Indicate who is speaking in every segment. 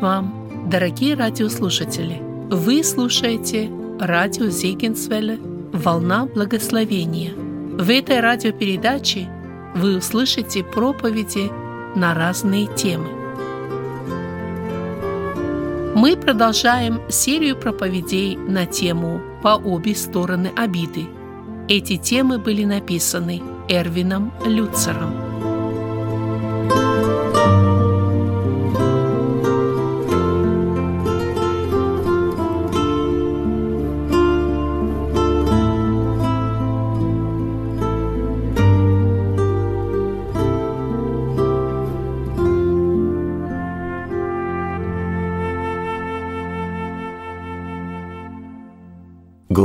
Speaker 1: вам, дорогие радиослушатели! Вы слушаете радио Зегенсвелле «Волна благословения». В этой радиопередаче вы услышите проповеди на разные темы. Мы продолжаем серию проповедей на тему «По обе стороны обиды». Эти темы были написаны Эрвином Люцером.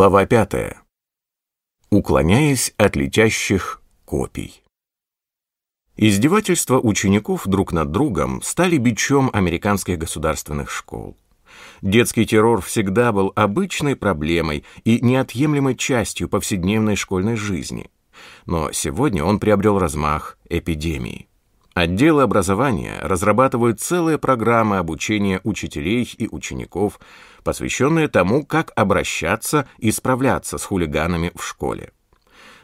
Speaker 2: Глава пятая. Уклоняясь от летящих копий. Издевательства учеников друг над другом стали бичом американских государственных школ. Детский террор всегда был обычной проблемой и неотъемлемой частью повседневной школьной жизни. Но сегодня он приобрел размах эпидемии. Отделы образования разрабатывают целые программы обучения учителей и учеников, посвященные тому, как обращаться и справляться с хулиганами в школе.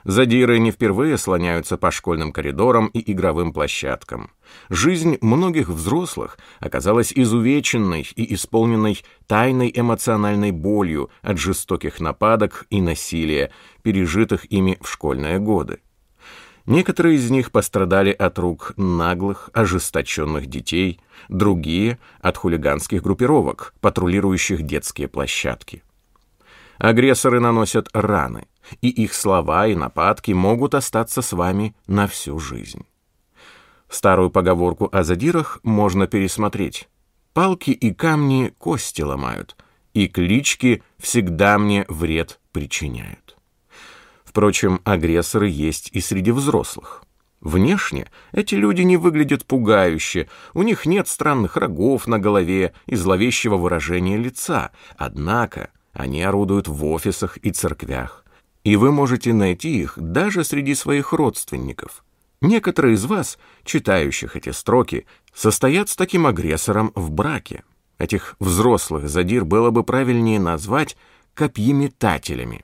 Speaker 2: Задиры не впервые слоняются по школьным коридорам и игровым площадкам. Жизнь многих взрослых оказалась изувеченной и исполненной тайной эмоциональной болью от жестоких нападок и насилия, пережитых ими в школьные годы. Некоторые из них пострадали от рук наглых, ожесточенных детей, другие — от хулиганских группировок, патрулирующих детские площадки. Агрессоры наносят раны, и их слова и нападки могут остаться с вами на всю жизнь. Старую поговорку о задирах можно пересмотреть. Палки и камни кости ломают, и клички всегда мне вред причиняют. Впрочем, агрессоры есть и среди взрослых. Внешне эти люди не выглядят пугающе, у них нет странных рогов на голове и зловещего выражения лица, однако они орудуют в офисах и церквях. И вы можете найти их даже среди своих родственников. Некоторые из вас, читающих эти строки, состоят с таким агрессором в браке. Этих взрослых задир было бы правильнее назвать копьеметателями.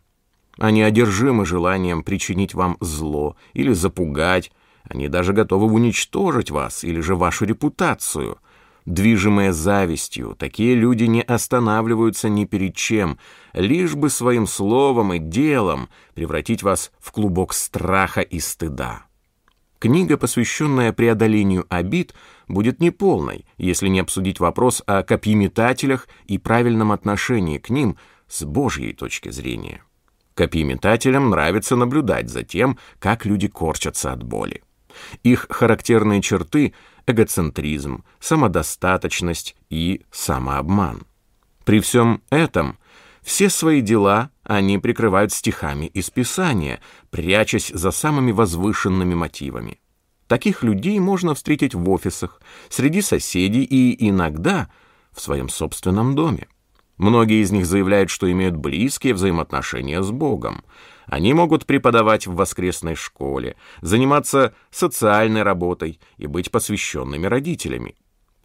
Speaker 2: Они одержимы желанием причинить вам зло или запугать, они даже готовы уничтожить вас или же вашу репутацию. Движимые завистью, такие люди не останавливаются ни перед чем, лишь бы своим словом и делом превратить вас в клубок страха и стыда. Книга, посвященная преодолению обид, будет неполной, если не обсудить вопрос о копьеметателях и правильном отношении к ним с Божьей точки зрения. Копьеметателям нравится наблюдать за тем, как люди корчатся от боли. Их характерные черты — эгоцентризм, самодостаточность и самообман. При всем этом все свои дела они прикрывают стихами из Писания, прячась за самыми возвышенными мотивами. Таких людей можно встретить в офисах, среди соседей и иногда в своем собственном доме. Многие из них заявляют, что имеют близкие взаимоотношения с Богом. Они могут преподавать в воскресной школе, заниматься социальной работой и быть посвященными родителями.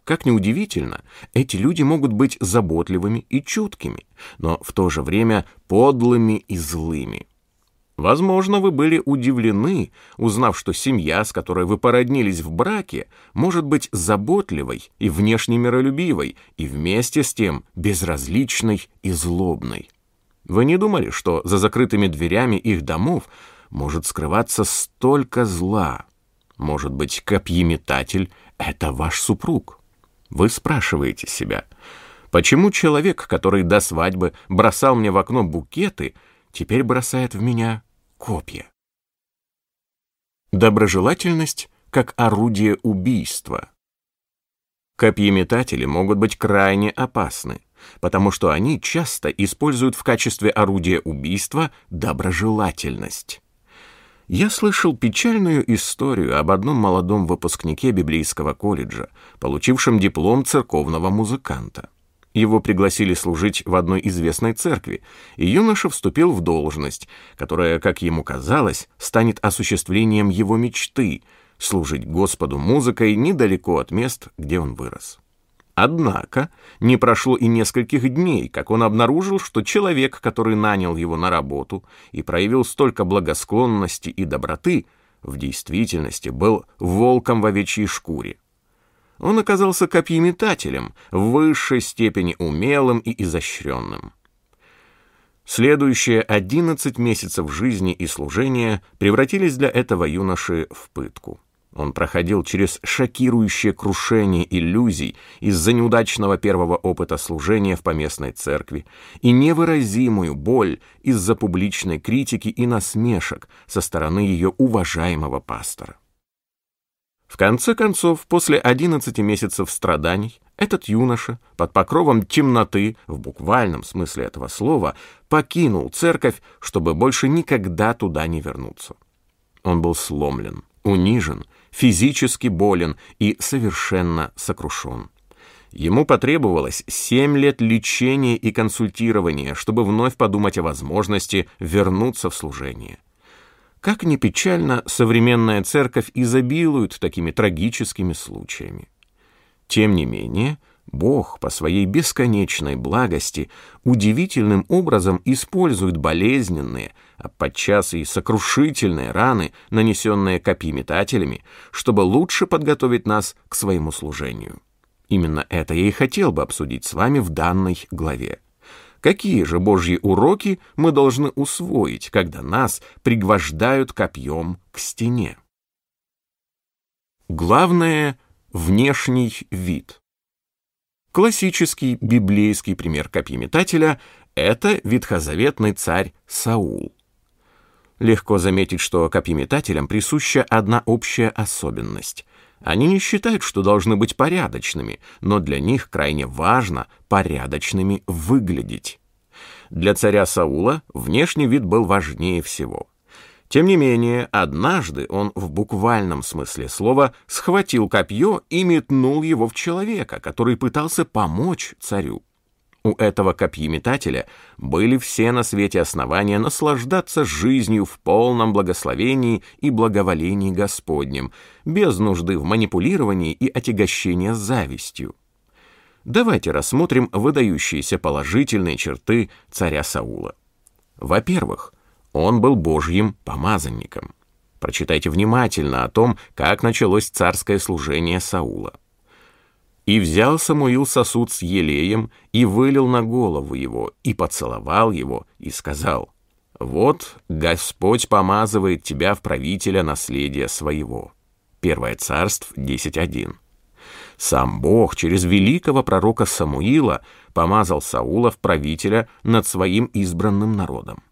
Speaker 2: Как ни удивительно, эти люди могут быть заботливыми и чуткими, но в то же время подлыми и злыми. Возможно, вы были удивлены, узнав, что семья, с которой вы породнились в браке, может быть заботливой и внешне миролюбивой, и вместе с тем безразличной и злобной. Вы не думали, что за закрытыми дверями их домов может скрываться столько зла? Может быть, копьеметатель — это ваш супруг? Вы спрашиваете себя, почему человек, который до свадьбы бросал мне в окно букеты, теперь бросает в меня копья. Доброжелательность как орудие убийства. Копьеметатели могут быть крайне опасны, потому что они часто используют в качестве орудия убийства доброжелательность. Я слышал печальную историю об одном молодом выпускнике библейского колледжа, получившем диплом церковного музыканта. Его пригласили служить в одной известной церкви, и юноша вступил в должность, которая, как ему казалось, станет осуществлением его мечты — служить Господу музыкой недалеко от мест, где он вырос. Однако не прошло и нескольких дней, как он обнаружил, что человек, который нанял его на работу и проявил столько благосклонности и доброты, в действительности был волком в овечьей шкуре. Он оказался копьеметателем, в высшей степени умелым и изощренным. Следующие 11 месяцев жизни и служения превратились для этого юноши в пытку. Он проходил через шокирующее крушение иллюзий из-за неудачного первого опыта служения в поместной церкви и невыразимую боль из-за публичной критики и насмешек со стороны ее уважаемого пастора. В конце концов, после 11 месяцев страданий, этот юноша под покровом темноты, в буквальном смысле этого слова, покинул церковь, чтобы больше никогда туда не вернуться. Он был сломлен, унижен, физически болен и совершенно сокрушен. Ему потребовалось семь лет лечения и консультирования, чтобы вновь подумать о возможности вернуться в служение. Как ни печально, современная церковь изобилует такими трагическими случаями. Тем не менее, Бог по своей бесконечной благости удивительным образом использует болезненные, а подчас и сокрушительные раны, нанесенные копьеметателями, чтобы лучше подготовить нас к своему служению. Именно это я и хотел бы обсудить с вами в данной главе. Какие же Божьи уроки мы должны усвоить, когда нас пригвождают копьем к стене? Главное — внешний вид. Классический библейский пример копьеметателя — это ветхозаветный царь Саул. Легко заметить, что копьеметателям присуща одна общая особенность. Они не считают, что должны быть порядочными, но для них крайне важно порядочными выглядеть. Для царя Саула внешний вид был важнее всего. Тем не менее, однажды он в буквальном смысле слова схватил копье и метнул его в человека, который пытался помочь царю. У этого копьеметателя были все на свете основания наслаждаться жизнью в полном благословении и благоволении Господнем, без нужды в манипулировании и отягощения завистью. Давайте рассмотрим выдающиеся положительные черты царя Саула. Во-первых, он был Божьим помазанником. Прочитайте внимательно о том, как началось царское служение Саула. И взял Самуил сосуд с елеем, и вылил на голову его, и поцеловал его, и сказал, «Вот Господь помазывает тебя в правителя наследия своего». Первое царств 10.1. Сам Бог через великого пророка Самуила помазал Саула в правителя над своим избранным народом.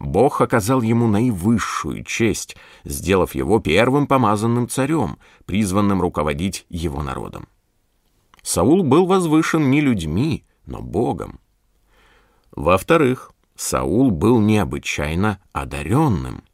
Speaker 2: Бог оказал ему наивысшую честь, сделав его первым помазанным царем, призванным руководить его народом. Саул был возвышен не людьми, но Богом. Во-вторых, Саул был необычайно одаренным.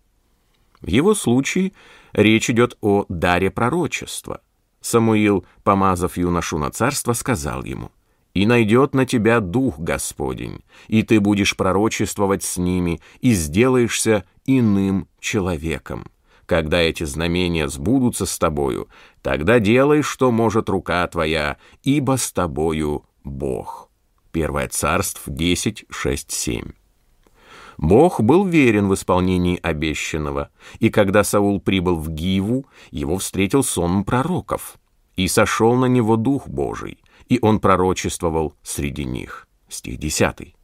Speaker 2: В его случае речь идет о даре пророчества. Самуил, помазав юношу на царство, сказал ему, «И найдет на тебя Дух Господень, и ты будешь пророчествовать с ними, и сделаешься иным человеком». Когда эти знамения сбудутся с тобою, тогда делай, что может рука твоя, ибо с тобою Бог». Первое царств 10, 6, 7. Бог был верен в исполнении обещанного, и когда Саул прибыл в Гиву, его встретил сон пророков, и сошел на него Дух Божий, и он пророчествовал среди них. Стих 10.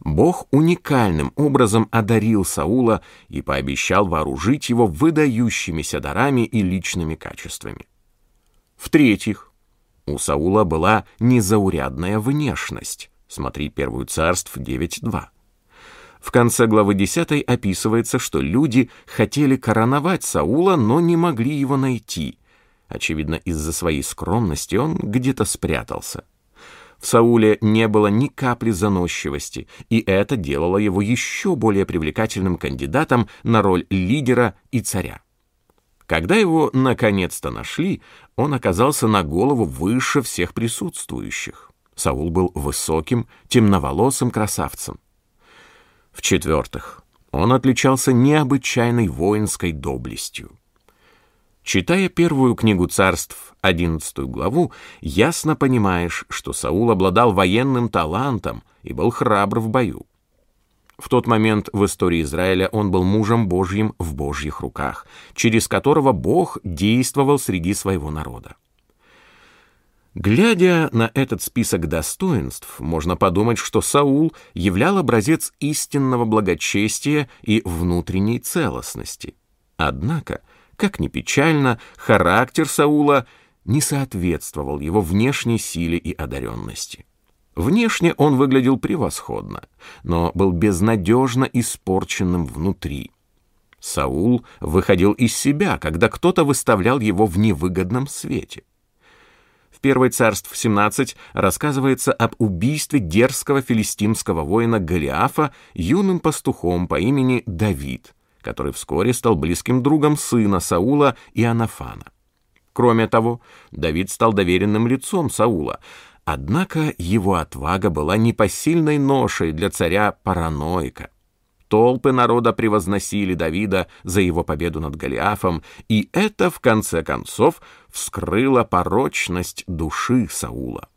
Speaker 2: Бог уникальным образом одарил Саула и пообещал вооружить его выдающимися дарами и личными качествами. В-третьих, у Саула была незаурядная внешность. Смотри Первую царств 9.2. В конце главы 10 описывается, что люди хотели короновать Саула, но не могли его найти. Очевидно, из-за своей скромности он где-то спрятался. В Сауле не было ни капли заносчивости, и это делало его еще более привлекательным кандидатом на роль лидера и царя. Когда его наконец-то нашли, он оказался на голову выше всех присутствующих. Саул был высоким, темноволосым красавцем. В-четвертых, он отличался необычайной воинской доблестью. Читая первую книгу царств, одиннадцатую главу, ясно понимаешь, что Саул обладал военным талантом и был храбр в бою. В тот момент в истории Израиля он был мужем Божьим в Божьих руках, через которого Бог действовал среди своего народа. Глядя на этот список достоинств, можно подумать, что Саул являл образец истинного благочестия и внутренней целостности. Однако, как ни печально, характер Саула не соответствовал его внешней силе и одаренности. Внешне он выглядел превосходно, но был безнадежно испорченным внутри. Саул выходил из себя, когда кто-то выставлял его в невыгодном свете. В 1 царств 17 рассказывается об убийстве дерзкого филистимского воина Голиафа юным пастухом по имени Давид, который вскоре стал близким другом сына Саула и Анафана. Кроме того, Давид стал доверенным лицом Саула, однако его отвага была непосильной ношей для царя-параноика. Толпы народа превозносили Давида за его победу над Голиафом, и это, в конце концов, вскрыло порочность души Саула.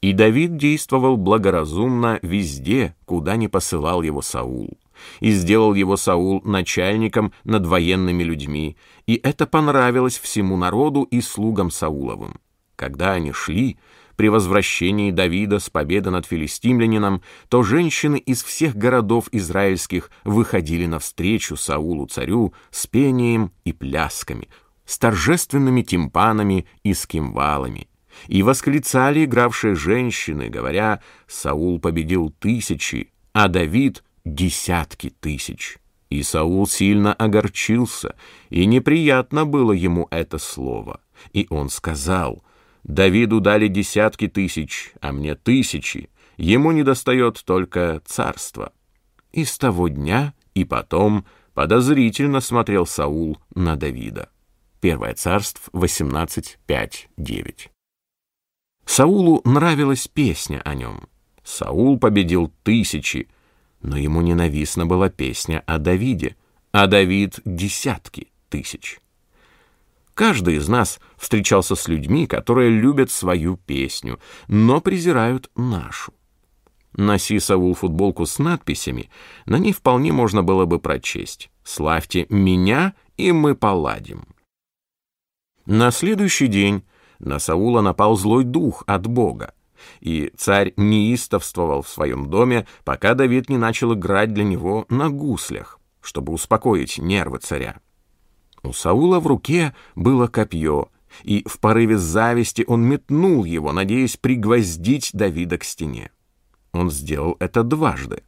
Speaker 2: И Давид действовал благоразумно везде, куда не посылал его Саул, и сделал его Саул начальником над военными людьми, и это понравилось всему народу и слугам Сауловым. Когда они шли, при возвращении Давида с победы над филистимлянином, то женщины из всех городов израильских выходили навстречу Саулу-царю с пением и плясками, с торжественными тимпанами и скимвалами. И восклицали игравшие женщины, говоря, «Саул победил тысячи, а Давид — десятки тысяч». И Саул сильно огорчился, и неприятно было ему это слово. И он сказал — Давиду дали десятки тысяч, а мне тысячи. Ему недостает только царства. И с того дня и потом подозрительно смотрел Саул на Давида. Первое царство 18, 5, 9. Саулу нравилась песня о нем. Саул победил тысячи, но ему ненавистна была песня о Давиде, а Давид — десятки тысяч. Каждый из нас встречался с людьми, которые любят свою песню, но презирают нашу. Носи Саул футболку с надписями, на ней вполне можно было бы прочесть «Славьте меня, и мы поладим». На следующий день на Саула напал злой дух от Бога, и царь неистовствовал в своем доме, пока Давид не начал играть для него на гуслях, чтобы успокоить нервы царя. У Саула в руке было копье, и в порыве зависти он метнул его, надеясь пригвоздить Давида к стене. Он сделал это дважды.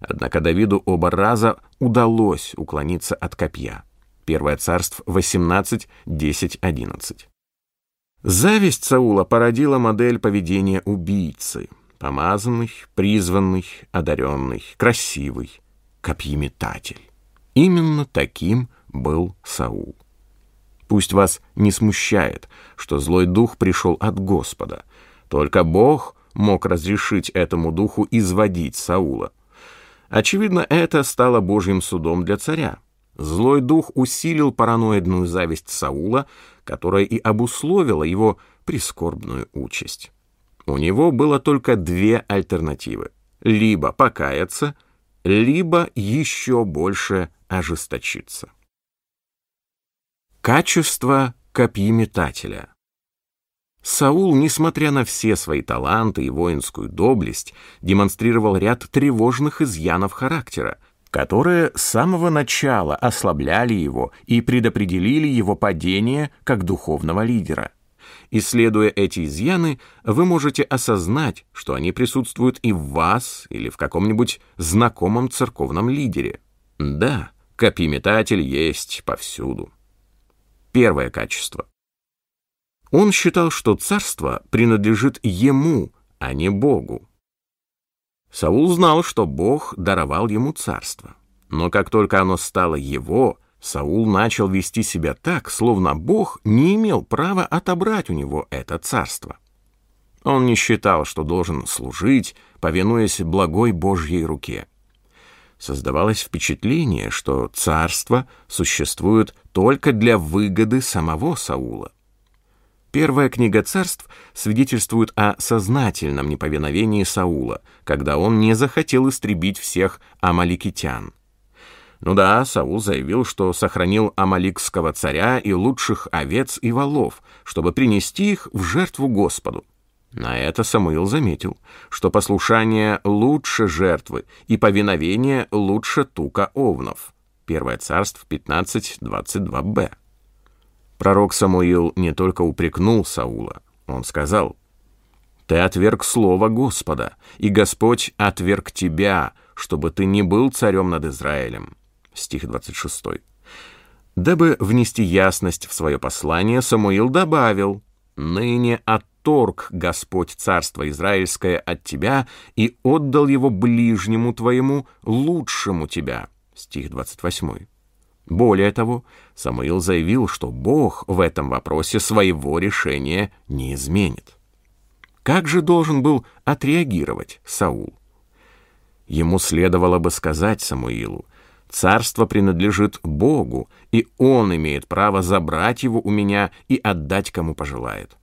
Speaker 2: Однако Давиду оба раза удалось уклониться от копья. Первое царство 18, 10, 11. Зависть Саула породила модель поведения убийцы. Помазанный, призванный, одаренный, красивый, копьеметатель. Именно таким был Саул. Пусть вас не смущает, что злой дух пришел от Господа. Только Бог мог разрешить этому духу изводить Саула. Очевидно, это стало Божьим судом для царя. Злой дух усилил параноидную зависть Саула, которая и обусловила его прискорбную участь. У него было только две альтернативы. Либо покаяться, либо еще больше ожесточиться. Качество копьеметателя Саул, несмотря на все свои таланты и воинскую доблесть, демонстрировал ряд тревожных изъянов характера, которые с самого начала ослабляли его и предопределили его падение как духовного лидера. Исследуя эти изъяны, вы можете осознать, что они присутствуют и в вас или в каком-нибудь знакомом церковном лидере. Да, Копьеметатель есть повсюду. Первое качество. Он считал, что царство принадлежит ему, а не Богу. Саул знал, что Бог даровал ему царство. Но как только оно стало его, Саул начал вести себя так, словно Бог не имел права отобрать у него это царство. Он не считал, что должен служить, повинуясь благой Божьей руке. Создавалось впечатление, что царство существует только для выгоды самого Саула. Первая книга царств свидетельствует о сознательном неповиновении Саула, когда он не захотел истребить всех амаликитян. Ну да, Саул заявил, что сохранил амаликского царя и лучших овец и волов, чтобы принести их в жертву Господу. На это Самуил заметил, что послушание лучше жертвы и повиновение лучше тука овнов. Первое царство 15.22б. Пророк Самуил не только упрекнул Саула, он сказал, «Ты отверг слово Господа, и Господь отверг тебя, чтобы ты не был царем над Израилем». Стих 26. Дабы внести ясность в свое послание, Самуил добавил, «Ныне отторг Господь царство Израильское от тебя и отдал его ближнему твоему, лучшему тебя». Стих 28. Более того, Самуил заявил, что Бог в этом вопросе своего решения не изменит. Как же должен был отреагировать Саул? Ему следовало бы сказать Самуилу, царство принадлежит Богу, и он имеет право забрать его у меня и отдать кому пожелает.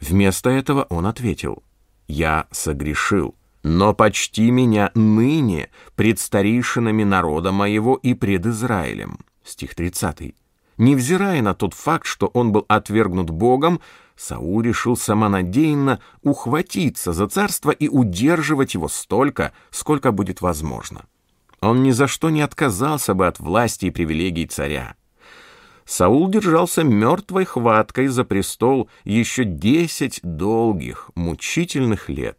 Speaker 2: Вместо этого он ответил, «Я согрешил, но почти меня ныне пред старейшинами народа моего и пред Израилем» стих 30. Невзирая на тот факт, что он был отвергнут Богом, Саул решил самонадеянно ухватиться за царство и удерживать его столько, сколько будет возможно. Он ни за что не отказался бы от власти и привилегий царя. Саул держался мертвой хваткой за престол еще десять долгих, мучительных лет.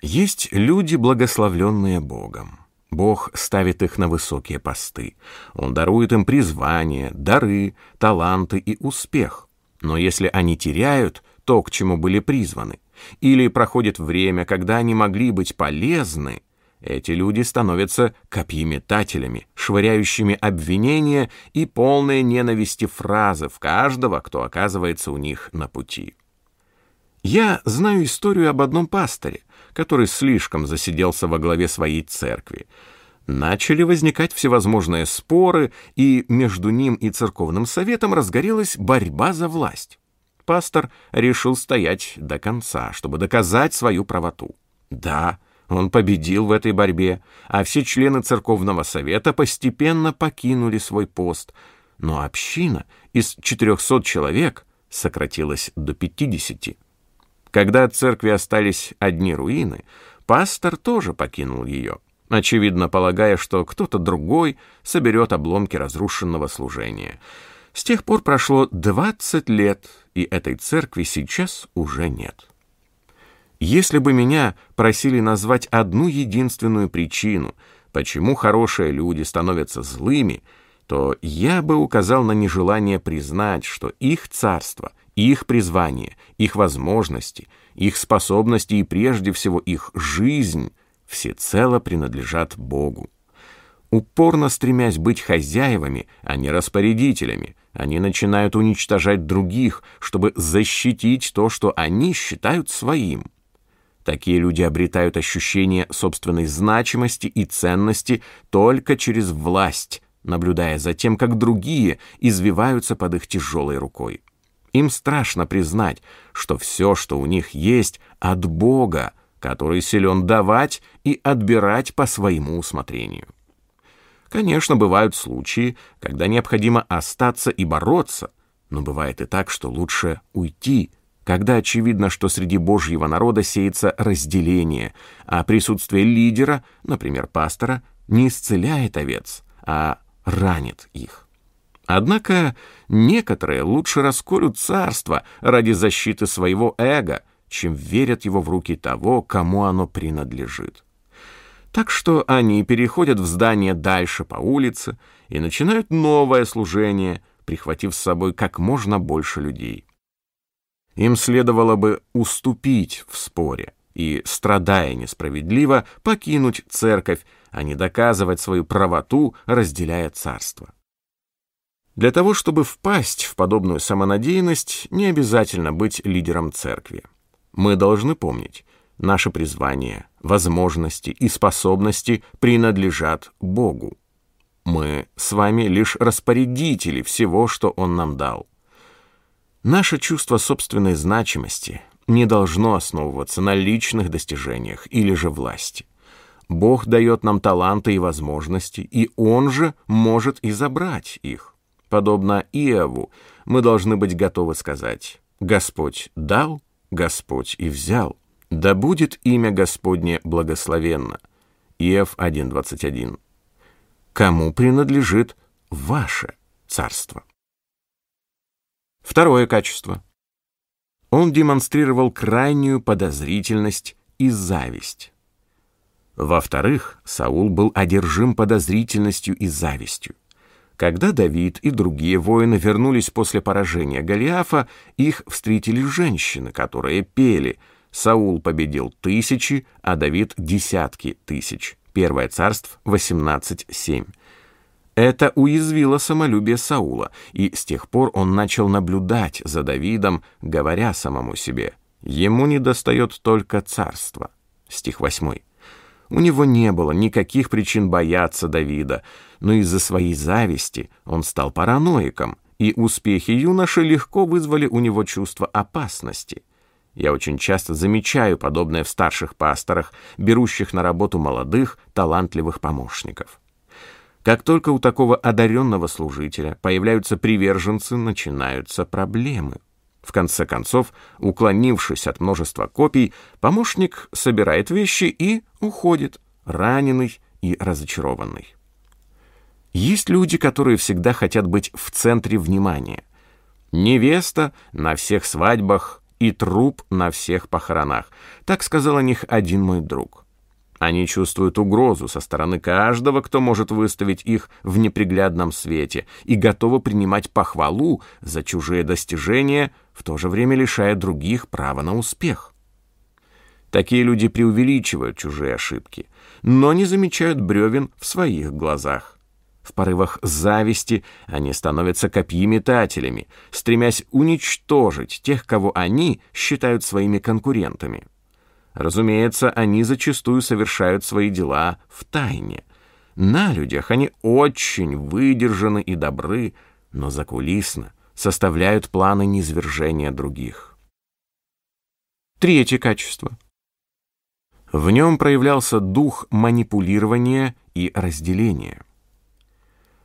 Speaker 2: Есть люди, благословленные Богом. Бог ставит их на высокие посты. Он дарует им призвание, дары, таланты и успех. Но если они теряют то, к чему были призваны, или проходит время, когда они могли быть полезны, эти люди становятся копьеметателями, швыряющими обвинения и полные ненависти фразы в каждого, кто оказывается у них на пути. Я знаю историю об одном пасторе, который слишком засиделся во главе своей церкви. Начали возникать всевозможные споры, и между ним и церковным советом разгорелась борьба за власть. Пастор решил стоять до конца, чтобы доказать свою правоту. Да, он победил в этой борьбе, а все члены церковного совета постепенно покинули свой пост, но община из 400 человек сократилась до 50. Когда от церкви остались одни руины, пастор тоже покинул ее, очевидно полагая, что кто-то другой соберет обломки разрушенного служения. С тех пор прошло 20 лет, и этой церкви сейчас уже нет. Если бы меня просили назвать одну единственную причину, почему хорошие люди становятся злыми, то я бы указал на нежелание признать, что их царство — их призвание, их возможности, их способности и прежде всего их жизнь всецело принадлежат Богу. Упорно стремясь быть хозяевами, а не распорядителями, они начинают уничтожать других, чтобы защитить то, что они считают своим. Такие люди обретают ощущение собственной значимости и ценности только через власть, наблюдая за тем, как другие извиваются под их тяжелой рукой. Им страшно признать, что все, что у них есть, от Бога, который силен давать и отбирать по своему усмотрению. Конечно, бывают случаи, когда необходимо остаться и бороться, но бывает и так, что лучше уйти, когда очевидно, что среди Божьего народа сеется разделение, а присутствие лидера, например, пастора, не исцеляет овец, а ранит их. Однако некоторые лучше расколют царство ради защиты своего эго, чем верят его в руки того, кому оно принадлежит. Так что они переходят в здание дальше по улице и начинают новое служение, прихватив с собой как можно больше людей. Им следовало бы уступить в споре и, страдая несправедливо, покинуть церковь, а не доказывать свою правоту, разделяя царство. Для того, чтобы впасть в подобную самонадеянность, не обязательно быть лидером церкви. Мы должны помнить, Наше призвание, возможности и способности принадлежат Богу. Мы с вами лишь распорядители всего, что Он нам дал. Наше чувство собственной значимости не должно основываться на личных достижениях или же власти. Бог дает нам таланты и возможности, и Он же может и забрать их. Подобно Иову, мы должны быть готовы сказать «Господь дал, Господь и взял». Да будет имя Господне благословенно. Иов 1.21. Кому принадлежит ваше царство? Второе качество. Он демонстрировал крайнюю подозрительность и зависть. Во-вторых, Саул был одержим подозрительностью и завистью. Когда Давид и другие воины вернулись после поражения Голиафа, их встретили женщины, которые пели – Саул победил тысячи, а Давид — десятки тысяч. Первое царство 18.7. Это уязвило самолюбие Саула, и с тех пор он начал наблюдать за Давидом, говоря самому себе, «Ему недостает только царства». Стих 8. У него не было никаких причин бояться Давида, но из-за своей зависти он стал параноиком, и успехи юноши легко вызвали у него чувство опасности — я очень часто замечаю подобное в старших пасторах, берущих на работу молодых, талантливых помощников. Как только у такого одаренного служителя появляются приверженцы, начинаются проблемы. В конце концов, уклонившись от множества копий, помощник собирает вещи и уходит, раненый и разочарованный. Есть люди, которые всегда хотят быть в центре внимания. Невеста на всех свадьбах и труп на всех похоронах. Так сказал о них один мой друг. Они чувствуют угрозу со стороны каждого, кто может выставить их в неприглядном свете, и готовы принимать похвалу за чужие достижения, в то же время лишая других права на успех. Такие люди преувеличивают чужие ошибки, но не замечают бревен в своих глазах. В порывах зависти они становятся копьеметателями, стремясь уничтожить тех, кого они считают своими конкурентами. Разумеется, они зачастую совершают свои дела в тайне. На людях они очень выдержаны и добры, но закулисно составляют планы низвержения других. Третье качество. В нем проявлялся дух манипулирования и разделения.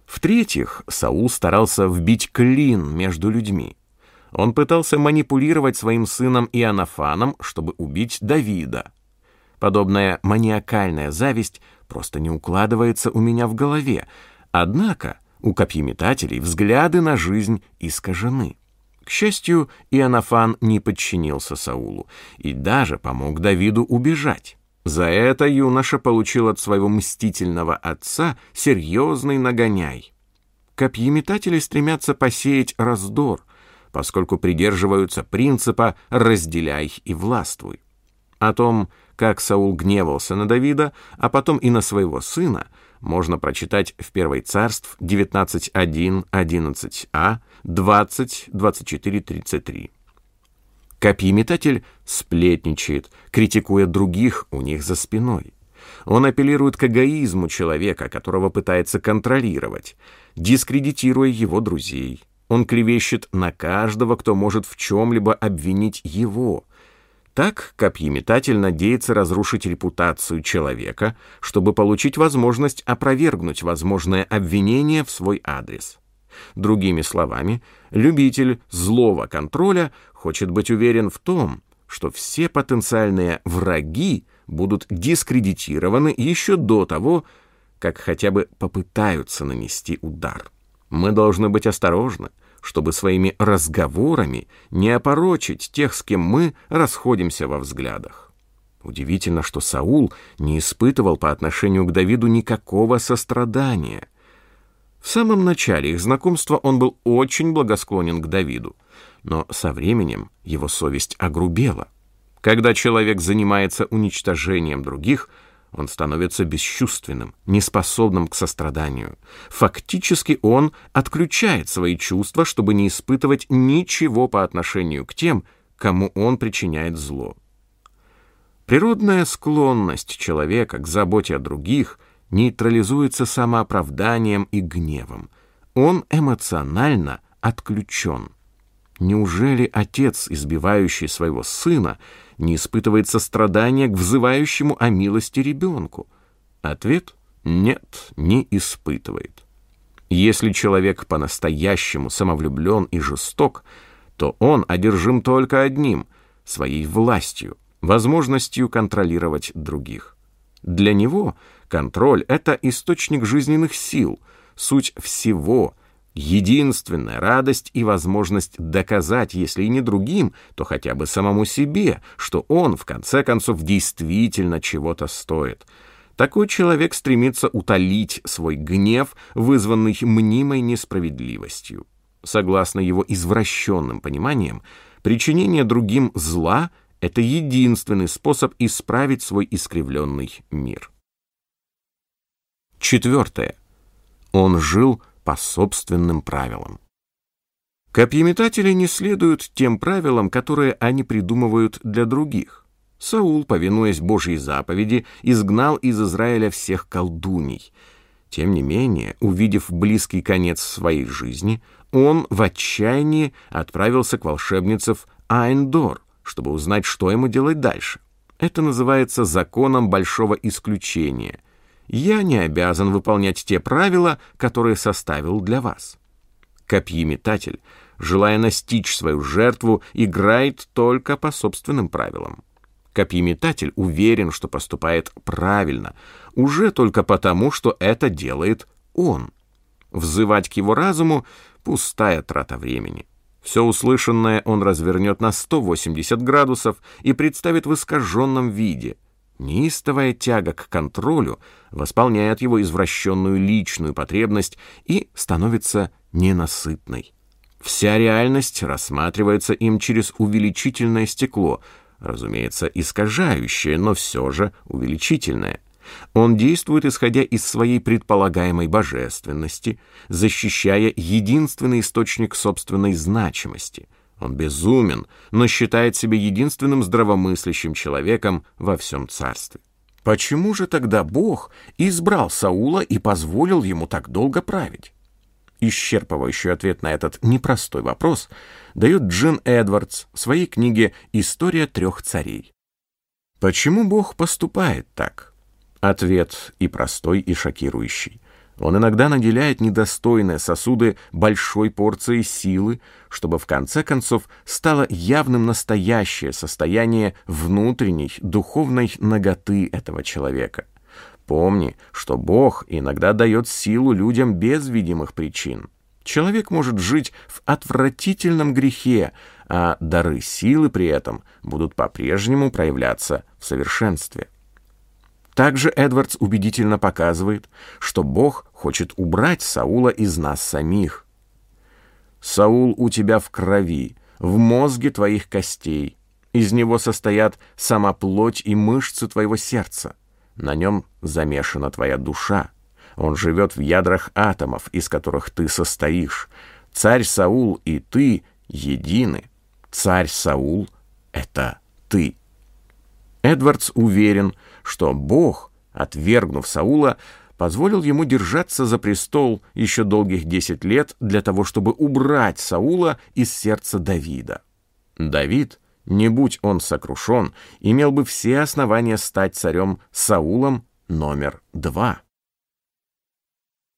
Speaker 2: В-третьих, Саул старался вбить клин между людьми. Он пытался манипулировать своим сыном Иоаннафаном, чтобы убить Давида. Подобная маниакальная зависть просто не укладывается у меня в голове. Однако у копьеметателей взгляды на жизнь искажены. К счастью, Иоаннафан не подчинился Саулу и даже помог Давиду убежать. За это юноша получил от своего мстительного отца серьезный нагоняй. Копьеметатели стремятся посеять раздор, поскольку придерживаются принципа «разделяй и властвуй». О том, как Саул гневался на Давида, а потом и на своего сына, можно прочитать в Первой царств 19.1, 11а, 20, 24, 33. Копьеметатель сплетничает, критикуя других у них за спиной. Он апеллирует к эгоизму человека, которого пытается контролировать, дискредитируя его друзей. Он клевещет на каждого, кто может в чем-либо обвинить его. Так копьеметатель надеется разрушить репутацию человека, чтобы получить возможность опровергнуть возможное обвинение в свой адрес. Другими словами, любитель злого контроля хочет быть уверен в том, что все потенциальные враги будут дискредитированы еще до того, как хотя бы попытаются нанести удар. Мы должны быть осторожны, чтобы своими разговорами не опорочить тех, с кем мы расходимся во взглядах. Удивительно, что Саул не испытывал по отношению к Давиду никакого сострадания – в самом начале их знакомства он был очень благосклонен к Давиду, но со временем его совесть огрубела. Когда человек занимается уничтожением других, он становится бесчувственным, неспособным к состраданию. Фактически он отключает свои чувства, чтобы не испытывать ничего по отношению к тем, кому он причиняет зло. Природная склонность человека к заботе о других нейтрализуется самооправданием и гневом. Он эмоционально отключен. Неужели отец, избивающий своего сына, не испытывает сострадания к взывающему о милости ребенку? Ответ – нет, не испытывает. Если человек по-настоящему самовлюблен и жесток, то он одержим только одним – своей властью, возможностью контролировать других. Для него контроль – это источник жизненных сил, суть всего, единственная радость и возможность доказать, если и не другим, то хотя бы самому себе, что он, в конце концов, действительно чего-то стоит – такой человек стремится утолить свой гнев, вызванный мнимой несправедливостью. Согласно его извращенным пониманиям, причинение другим зла — это единственный способ исправить свой искривленный мир. Четвертое. Он жил по собственным правилам. Копьеметатели не следуют тем правилам, которые они придумывают для других. Саул, повинуясь Божьей заповеди, изгнал из Израиля всех колдуний. Тем не менее, увидев близкий конец своей жизни, он в отчаянии отправился к волшебнице в Айндор, чтобы узнать, что ему делать дальше. Это называется законом большого исключения. Я не обязан выполнять те правила, которые составил для вас. Копьеметатель, желая настичь свою жертву, играет только по собственным правилам. Копьеметатель уверен, что поступает правильно, уже только потому, что это делает он. Взывать к его разуму — пустая трата времени. Все услышанное он развернет на 180 градусов и представит в искаженном виде. Неистовая тяга к контролю восполняет его извращенную личную потребность и становится ненасытной. Вся реальность рассматривается им через увеличительное стекло — разумеется, искажающее, но все же увеличительное. Он действует, исходя из своей предполагаемой божественности, защищая единственный источник собственной значимости. Он безумен, но считает себя единственным здравомыслящим человеком во всем царстве. Почему же тогда Бог избрал Саула и позволил ему так долго править? Исчерпывающий ответ на этот непростой вопрос дает Джин Эдвардс в своей книге «История трех царей». Почему Бог поступает так? Ответ и простой, и шокирующий. Он иногда наделяет недостойные сосуды большой порцией силы, чтобы в конце концов стало явным настоящее состояние внутренней духовной наготы этого человека – Помни, что Бог иногда дает силу людям без видимых причин. Человек может жить в отвратительном грехе, а дары силы при этом будут по-прежнему проявляться в совершенстве. Также Эдвардс убедительно показывает, что Бог хочет убрать Саула из нас самих. «Саул у тебя в крови, в мозге твоих костей. Из него состоят сама плоть и мышцы твоего сердца. На нем замешана твоя душа. Он живет в ядрах атомов, из которых ты состоишь. Царь Саул и ты едины. Царь Саул — это ты. Эдвардс уверен, что Бог, отвергнув Саула, позволил ему держаться за престол еще долгих десять лет для того, чтобы убрать Саула из сердца Давида. Давид — не будь он сокрушен, имел бы все основания стать царем Саулом номер два.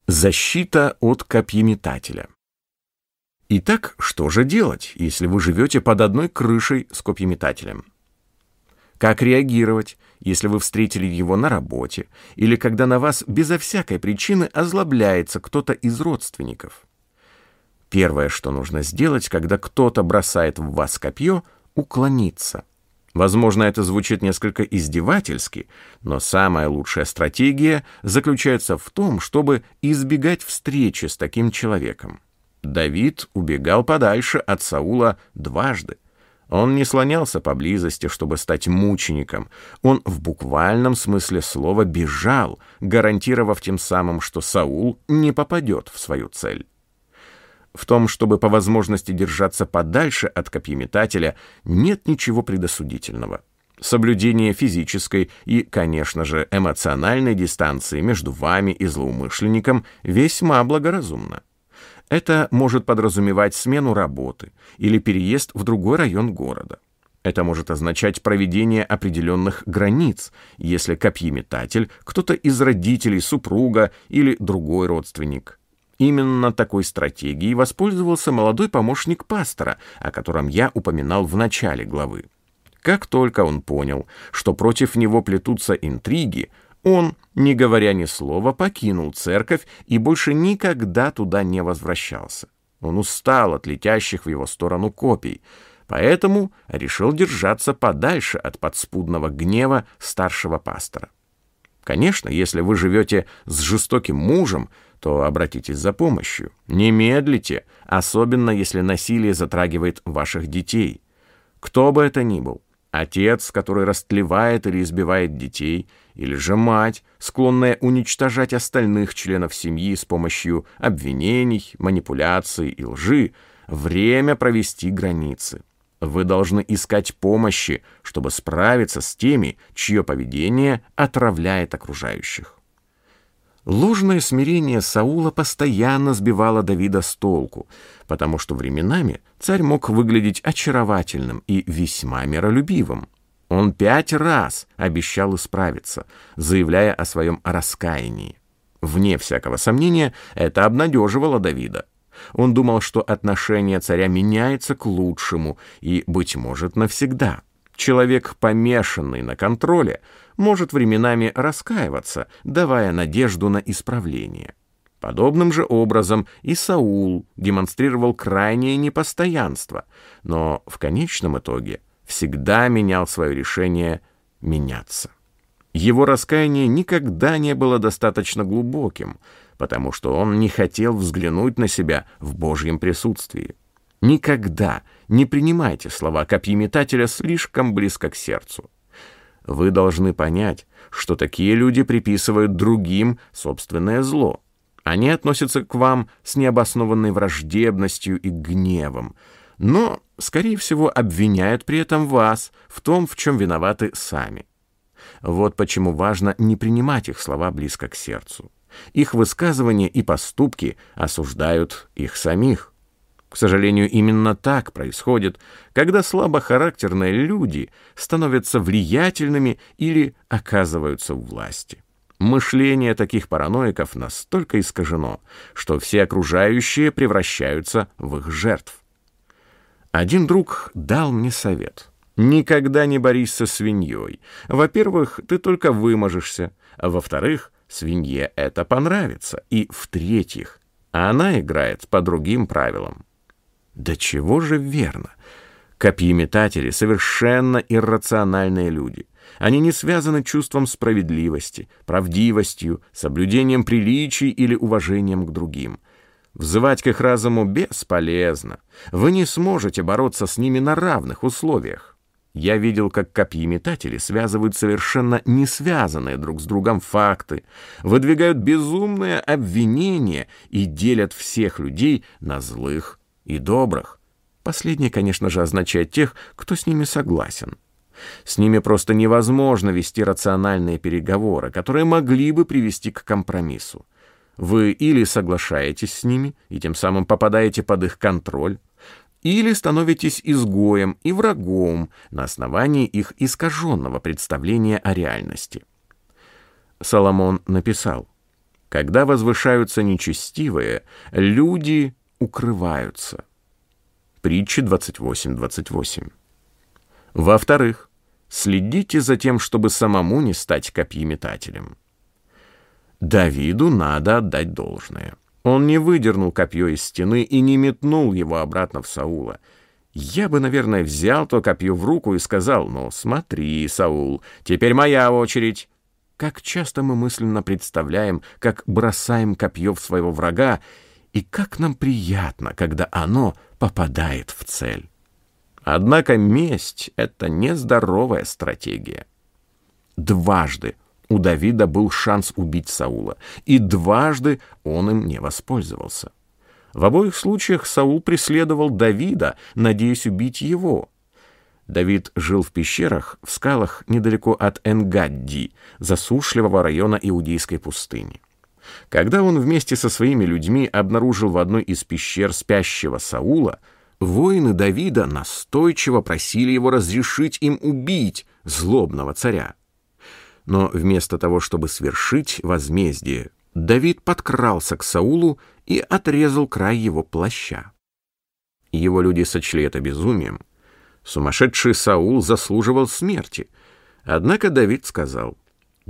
Speaker 2: Защита от копьеметателя. Итак, что же делать, если вы живете под одной крышей с копьеметателем? Как реагировать, если вы встретили его на работе или когда на вас безо всякой причины озлобляется кто-то из родственников? Первое, что нужно сделать, когда кто-то бросает в вас копье – уклониться. Возможно, это звучит несколько издевательски, но самая лучшая стратегия заключается в том, чтобы избегать встречи с таким человеком. Давид убегал подальше от Саула дважды. Он не слонялся поблизости, чтобы стать мучеником. Он в буквальном смысле слова бежал, гарантировав тем самым, что Саул не попадет в свою цель. В том, чтобы по возможности держаться подальше от копьеметателя, нет ничего предосудительного. Соблюдение физической и, конечно же, эмоциональной дистанции между вами и злоумышленником весьма благоразумно. Это может подразумевать смену работы или переезд в другой район города. Это может означать проведение определенных границ, если копьеметатель – кто-то из родителей, супруга или другой родственник. Именно такой стратегией воспользовался молодой помощник пастора, о котором я упоминал в начале главы. Как только он понял, что против него плетутся интриги, он, не говоря ни слова, покинул церковь и больше никогда туда не возвращался. Он устал от летящих в его сторону копий, поэтому решил держаться подальше от подспудного гнева старшего пастора. Конечно, если вы живете с жестоким мужем, то обратитесь за помощью. Не медлите, особенно если насилие затрагивает ваших детей. Кто бы это ни был, Отец, который растлевает или избивает детей, или же мать, склонная уничтожать остальных членов семьи с помощью обвинений, манипуляций и лжи, время провести границы. Вы должны искать помощи, чтобы справиться с теми, чье поведение отравляет окружающих. Ложное смирение Саула постоянно сбивало Давида с толку, потому что временами царь мог выглядеть очаровательным и весьма миролюбивым. Он пять раз обещал исправиться, заявляя о своем раскаянии. Вне всякого сомнения, это обнадеживало Давида. Он думал, что отношение царя меняется к лучшему и, быть может, навсегда. Человек, помешанный на контроле, может временами раскаиваться, давая надежду на исправление. Подобным же образом и Саул демонстрировал крайнее непостоянство, но в конечном итоге всегда менял свое решение меняться. Его раскаяние никогда не было достаточно глубоким, потому что он не хотел взглянуть на себя в Божьем присутствии. Никогда не принимайте слова копьеметателя слишком близко к сердцу. Вы должны понять, что такие люди приписывают другим собственное зло. Они относятся к вам с необоснованной враждебностью и гневом, но, скорее всего, обвиняют при этом вас в том, в чем виноваты сами. Вот почему важно не принимать их слова близко к сердцу. Их высказывания и поступки осуждают их самих. К сожалению, именно так происходит, когда слабохарактерные люди становятся влиятельными или оказываются в власти. Мышление таких параноиков настолько искажено, что все окружающие превращаются в их жертв. Один друг дал мне совет. Никогда не борись со свиньей. Во-первых, ты только выможешься, а во-вторых, свинье это понравится, и в-третьих, она играет по другим правилам. Да чего же верно? Копьеметатели — совершенно иррациональные люди. Они не связаны чувством справедливости, правдивостью, соблюдением приличий или уважением к другим. Взывать к их разуму бесполезно. Вы не сможете бороться с ними на равных условиях. Я видел, как копьеметатели связывают совершенно не связанные друг с другом факты, выдвигают безумные обвинения и делят всех людей на злых и добрых. Последнее, конечно же, означает тех, кто с ними согласен. С ними просто невозможно вести рациональные переговоры, которые могли бы привести к компромиссу. Вы или соглашаетесь с ними и тем самым попадаете под их контроль, или становитесь изгоем и врагом на основании их искаженного представления о реальности. Соломон написал, «Когда возвышаются нечестивые, люди укрываются. Притчи 28.28. Во-вторых, следите за тем, чтобы самому не стать копьеметателем. Давиду надо отдать должное. Он не выдернул копье из стены и не метнул его обратно в Саула. Я бы, наверное, взял то копье в руку и сказал, «Ну, смотри, Саул, теперь моя очередь». Как часто мы мысленно представляем, как бросаем копье в своего врага, и как нам приятно, когда оно попадает в цель. Однако месть — это нездоровая стратегия. Дважды у Давида был шанс убить Саула, и дважды он им не воспользовался. В обоих случаях Саул преследовал Давида, надеясь убить его. Давид жил в пещерах, в скалах недалеко от Энгадди, засушливого района Иудейской пустыни. Когда он вместе со своими людьми обнаружил в одной из пещер спящего Саула, воины Давида настойчиво просили его разрешить им убить злобного царя. Но вместо того, чтобы свершить возмездие, Давид подкрался к Саулу и отрезал край его плаща. Его люди сочли это безумием, Сумасшедший Саул заслуживал смерти. Однако Давид сказал,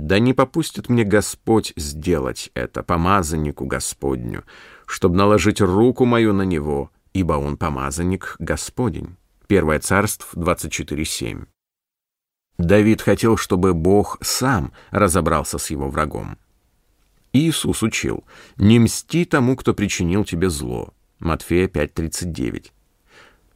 Speaker 2: «Да не попустит мне Господь сделать это, помазаннику Господню, чтобы наложить руку мою на него, ибо он помазанник Господень». Первое царство 24.7. Давид хотел, чтобы Бог сам разобрался с его врагом. Иисус учил, «Не мсти тому, кто причинил тебе зло». Матфея 5.39.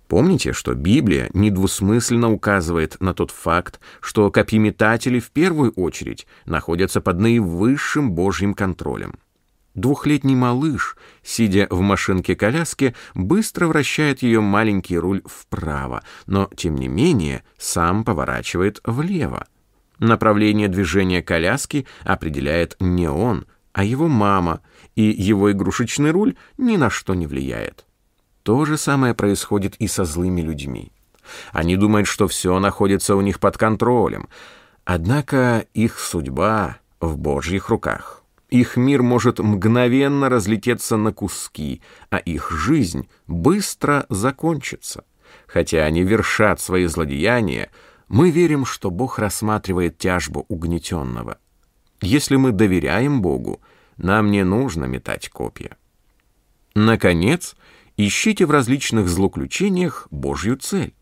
Speaker 2: Помните, что Библия недвусмысленно указывает на тот факт, что копьеметатели в первую очередь находятся под наивысшим Божьим контролем. Двухлетний малыш, сидя в машинке-коляске, быстро вращает ее маленький руль вправо, но, тем не менее, сам поворачивает влево. Направление движения коляски определяет не он, а его мама, и его игрушечный руль ни на что не влияет. То же самое происходит и со злыми людьми. Они думают, что все находится у них под контролем. Однако их судьба в Божьих руках. Их мир может мгновенно разлететься на куски, а их жизнь быстро закончится. Хотя они вершат свои злодеяния, мы верим, что Бог рассматривает тяжбу угнетенного. Если мы доверяем Богу, нам не нужно метать копья. Наконец, ищите в различных злоключениях Божью цель.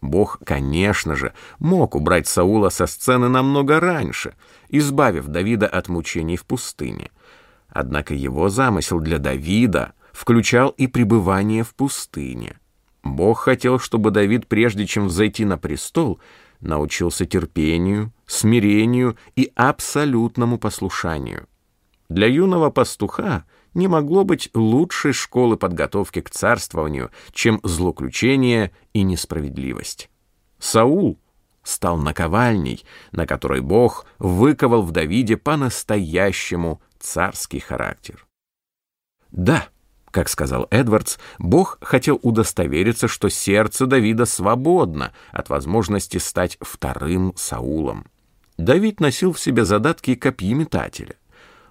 Speaker 2: Бог, конечно же, мог убрать Саула со сцены намного раньше, избавив Давида от мучений в пустыне. Однако его замысел для Давида включал и пребывание в пустыне. Бог хотел, чтобы Давид, прежде чем взойти на престол, научился терпению, смирению и абсолютному послушанию. Для юного пастуха — не могло быть лучшей школы подготовки к царствованию, чем злоключение и несправедливость. Саул стал наковальней, на которой Бог выковал в Давиде по-настоящему царский характер. Да, как сказал Эдвардс, Бог хотел удостовериться, что сердце Давида свободно от возможности стать вторым Саулом. Давид носил в себе задатки копьеметателя.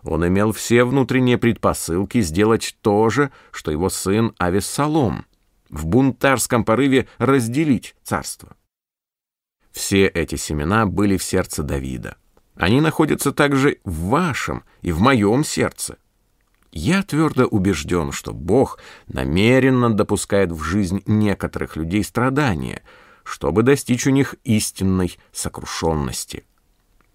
Speaker 2: Он имел все внутренние предпосылки сделать то же, что его сын Авессалом, в бунтарском порыве разделить царство. Все эти семена были в сердце Давида. Они находятся также в вашем и в моем сердце. Я твердо убежден, что Бог намеренно допускает в жизнь некоторых людей страдания, чтобы достичь у них истинной сокрушенности.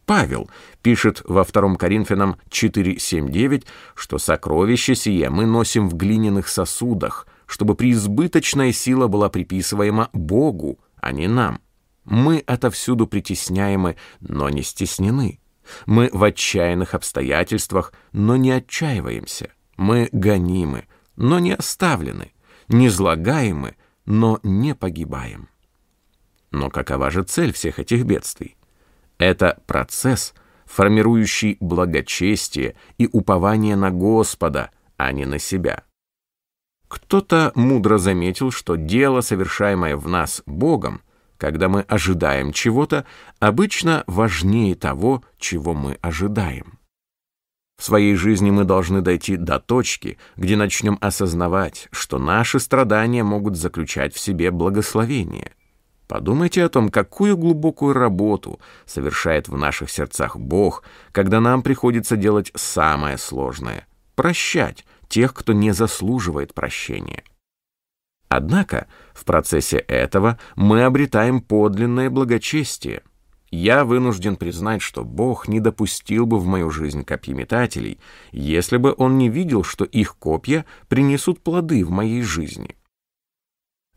Speaker 2: Павел пишет во 2 Коринфянам 4.7.9, что сокровище сие мы носим в глиняных сосудах, чтобы преизбыточная сила была приписываема Богу, а не нам. Мы отовсюду притесняемы, но не стеснены. Мы в отчаянных обстоятельствах, но не отчаиваемся. Мы гонимы, но не оставлены, не злагаемы, но не погибаем. Но какова же цель всех этих бедствий? Это процесс, формирующий благочестие и упование на Господа, а не на себя. Кто-то мудро заметил, что дело, совершаемое в нас Богом, когда мы ожидаем чего-то, обычно важнее того, чего мы ожидаем. В своей жизни мы должны дойти до точки, где начнем осознавать, что наши страдания могут заключать в себе благословение – Подумайте о том, какую глубокую работу совершает в наших сердцах Бог, когда нам приходится делать самое сложное — прощать тех, кто не заслуживает прощения. Однако в процессе этого мы обретаем подлинное благочестие. Я вынужден признать, что Бог не допустил бы в мою жизнь копьеметателей, если бы Он не видел, что их копья принесут плоды в моей жизни.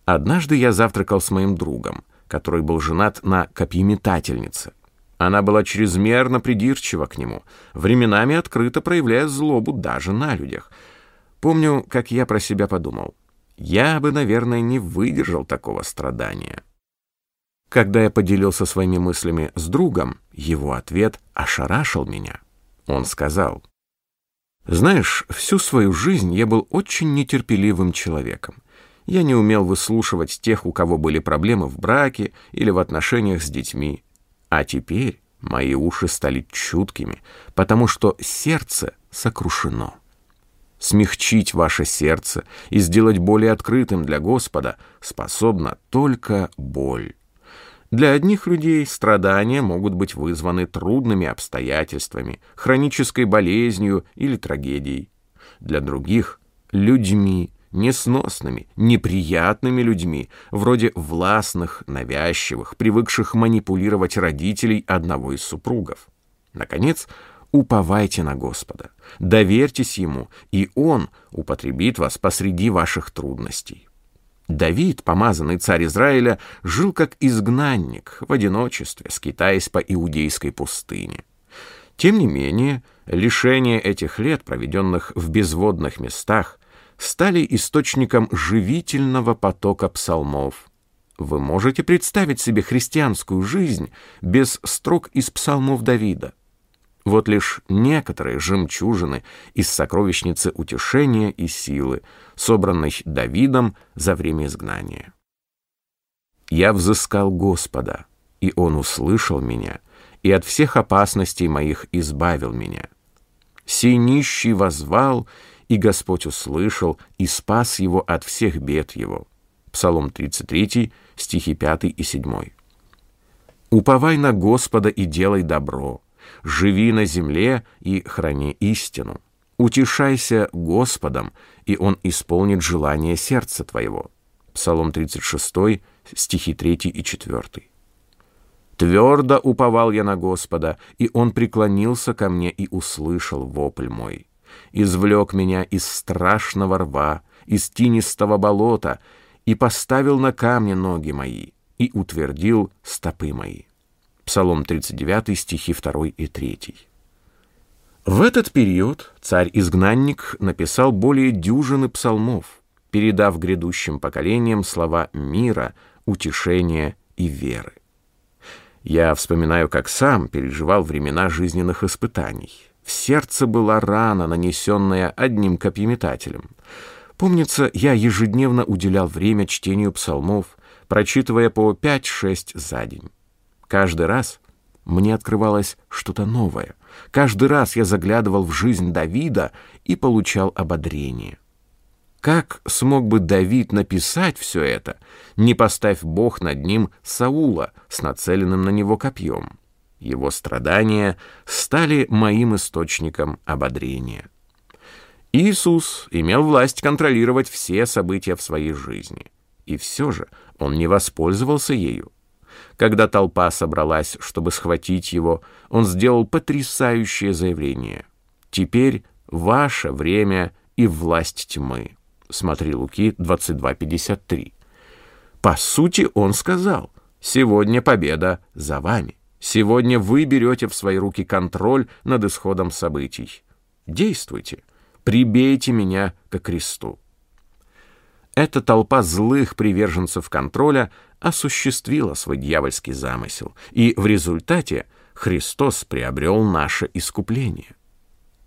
Speaker 2: Однажды я завтракал с моим другом, который был женат на копьеметательнице. Она была чрезмерно придирчива к нему, временами открыто проявляя злобу даже на людях. Помню, как я про себя подумал. Я бы, наверное, не выдержал такого страдания. Когда я поделился своими мыслями с другом, его ответ ошарашил меня. Он сказал, «Знаешь, всю свою жизнь я был очень нетерпеливым человеком. Я не умел выслушивать тех, у кого были проблемы в браке или в отношениях с детьми. А теперь мои уши стали чуткими, потому что сердце сокрушено. Смягчить ваше сердце и сделать более открытым для Господа способна только боль. Для одних людей страдания могут быть вызваны трудными обстоятельствами, хронической болезнью или трагедией. Для других – людьми, несносными, неприятными людьми, вроде властных, навязчивых, привыкших манипулировать родителей одного из супругов. Наконец, уповайте на Господа, доверьтесь Ему, и Он употребит вас посреди ваших трудностей. Давид, помазанный царь Израиля, жил как изгнанник в одиночестве, скитаясь по иудейской пустыне. Тем не менее, лишение этих лет, проведенных в безводных местах, стали источником живительного потока псалмов. Вы можете представить себе христианскую жизнь без строк из псалмов Давида. Вот лишь некоторые жемчужины из сокровищницы утешения и силы, собранной Давидом за время изгнания. «Я взыскал Господа, и Он услышал меня, и от всех опасностей моих избавил меня. Сей нищий возвал, и Господь услышал и спас его от всех бед его». Псалом 33, стихи 5 и 7. «Уповай на Господа и делай добро» живи на земле и храни истину. Утешайся Господом, и Он исполнит желание сердца твоего». Псалом 36, стихи 3 и 4. «Твердо уповал я на Господа, и Он преклонился ко мне и услышал вопль мой. Извлек меня из страшного рва, из тинистого болота, и поставил на камне ноги мои, и утвердил стопы мои». Псалом 39, стихи 2 и 3. В этот период царь-изгнанник написал более дюжины псалмов, передав грядущим поколениям слова мира, утешения и веры. Я вспоминаю, как сам переживал времена жизненных испытаний. В сердце была рана, нанесенная одним копьеметателем. Помнится, я ежедневно уделял время чтению псалмов, прочитывая по 5-6 за день. Каждый раз мне открывалось что-то новое. Каждый раз я заглядывал в жизнь Давида и получал ободрение. Как смог бы Давид написать все это, не поставь Бог над ним Саула с нацеленным на него копьем? Его страдания стали моим источником ободрения. Иисус имел власть контролировать все события в своей жизни. И все же он не воспользовался ею. Когда толпа собралась, чтобы схватить его, он сделал потрясающее заявление. «Теперь ваше время и власть тьмы». Смотри Луки 22.53. По сути, он сказал, «Сегодня победа за вами. Сегодня вы берете в свои руки контроль над исходом событий. Действуйте, прибейте меня к кресту». Эта толпа злых приверженцев контроля осуществила свой дьявольский замысел, и в результате Христос приобрел наше искупление.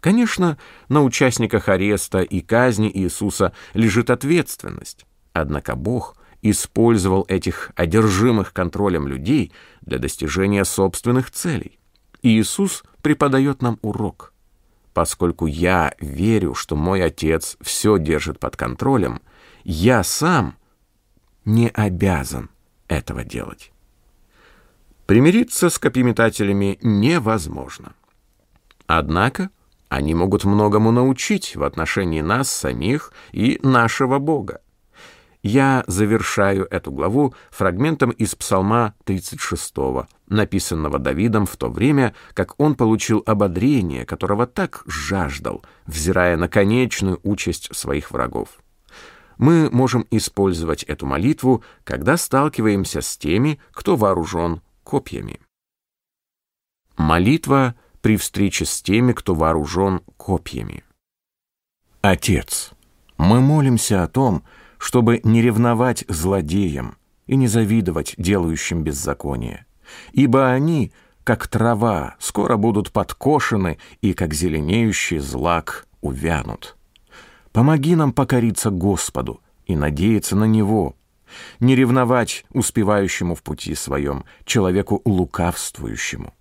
Speaker 2: Конечно, на участниках ареста и казни Иисуса лежит ответственность, однако Бог использовал этих одержимых контролем людей для достижения собственных целей. Иисус преподает нам урок. Поскольку я верю, что мой Отец все держит под контролем, я сам не обязан этого делать. Примириться с копьеметателями невозможно. Однако они могут многому научить в отношении нас самих и нашего Бога. Я завершаю эту главу фрагментом из Псалма 36, написанного Давидом в то время, как он получил ободрение, которого так жаждал, взирая на конечную участь своих врагов мы можем использовать эту молитву, когда сталкиваемся с теми, кто вооружен копьями. Молитва при встрече с теми, кто вооружен копьями. Отец, мы молимся о том, чтобы не ревновать злодеям и не завидовать делающим беззаконие, ибо они, как трава, скоро будут подкошены и, как зеленеющий злак, увянут. Помоги нам покориться Господу и надеяться на Него, не ревновать успевающему в пути своем, человеку лукавствующему.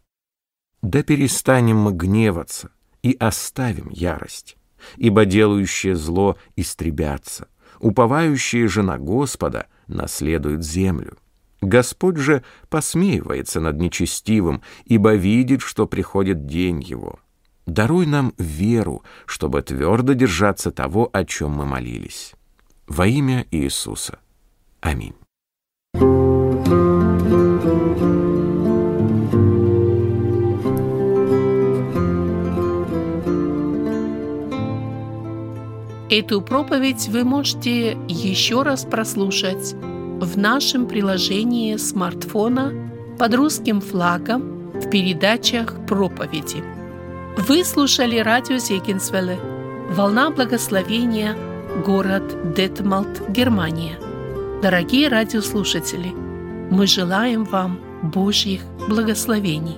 Speaker 2: Да перестанем мы гневаться и оставим ярость, ибо делающие зло истребятся, уповающие же на Господа наследуют землю. Господь же посмеивается над нечестивым, ибо видит, что приходит день его. Даруй нам веру, чтобы твердо держаться того, о чем мы молились. Во имя Иисуса. Аминь.
Speaker 1: Эту проповедь вы можете еще раз прослушать в нашем приложении смартфона под русским флагом в передачах проповеди. Вы слушали радио Зегенсвелле «Волна благословения», город Детмалт, Германия. Дорогие радиослушатели, мы желаем вам Божьих благословений.